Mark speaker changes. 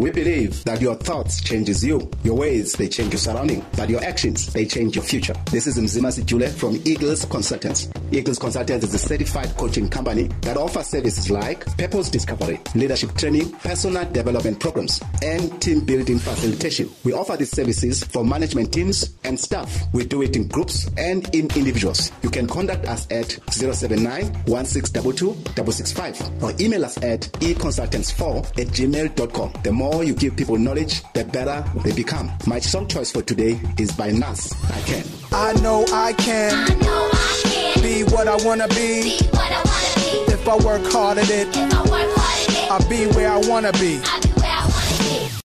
Speaker 1: We believe that your thoughts changes you, your ways they change your surrounding, but your actions they change your future. This is Mzima Jule from Eagles Consultants. Eagles Consultants is a certified coaching company that offers services like purpose discovery, leadership training, personal development programs, and team building facilitation. We offer these services for management teams and staff. We do it in groups and in individuals. You can contact us at 079 1622 665 or email us at econsultants4 at gmail.com. The more you give people knowledge, the better they become. My song choice for today is by Nas. I can.
Speaker 2: I know I can.
Speaker 3: I know I can
Speaker 2: be what I wanna be.
Speaker 3: be what I wanna be.
Speaker 2: If I work hard at it,
Speaker 3: If I work hard at it,
Speaker 2: I'll be where I wanna be.
Speaker 3: I'll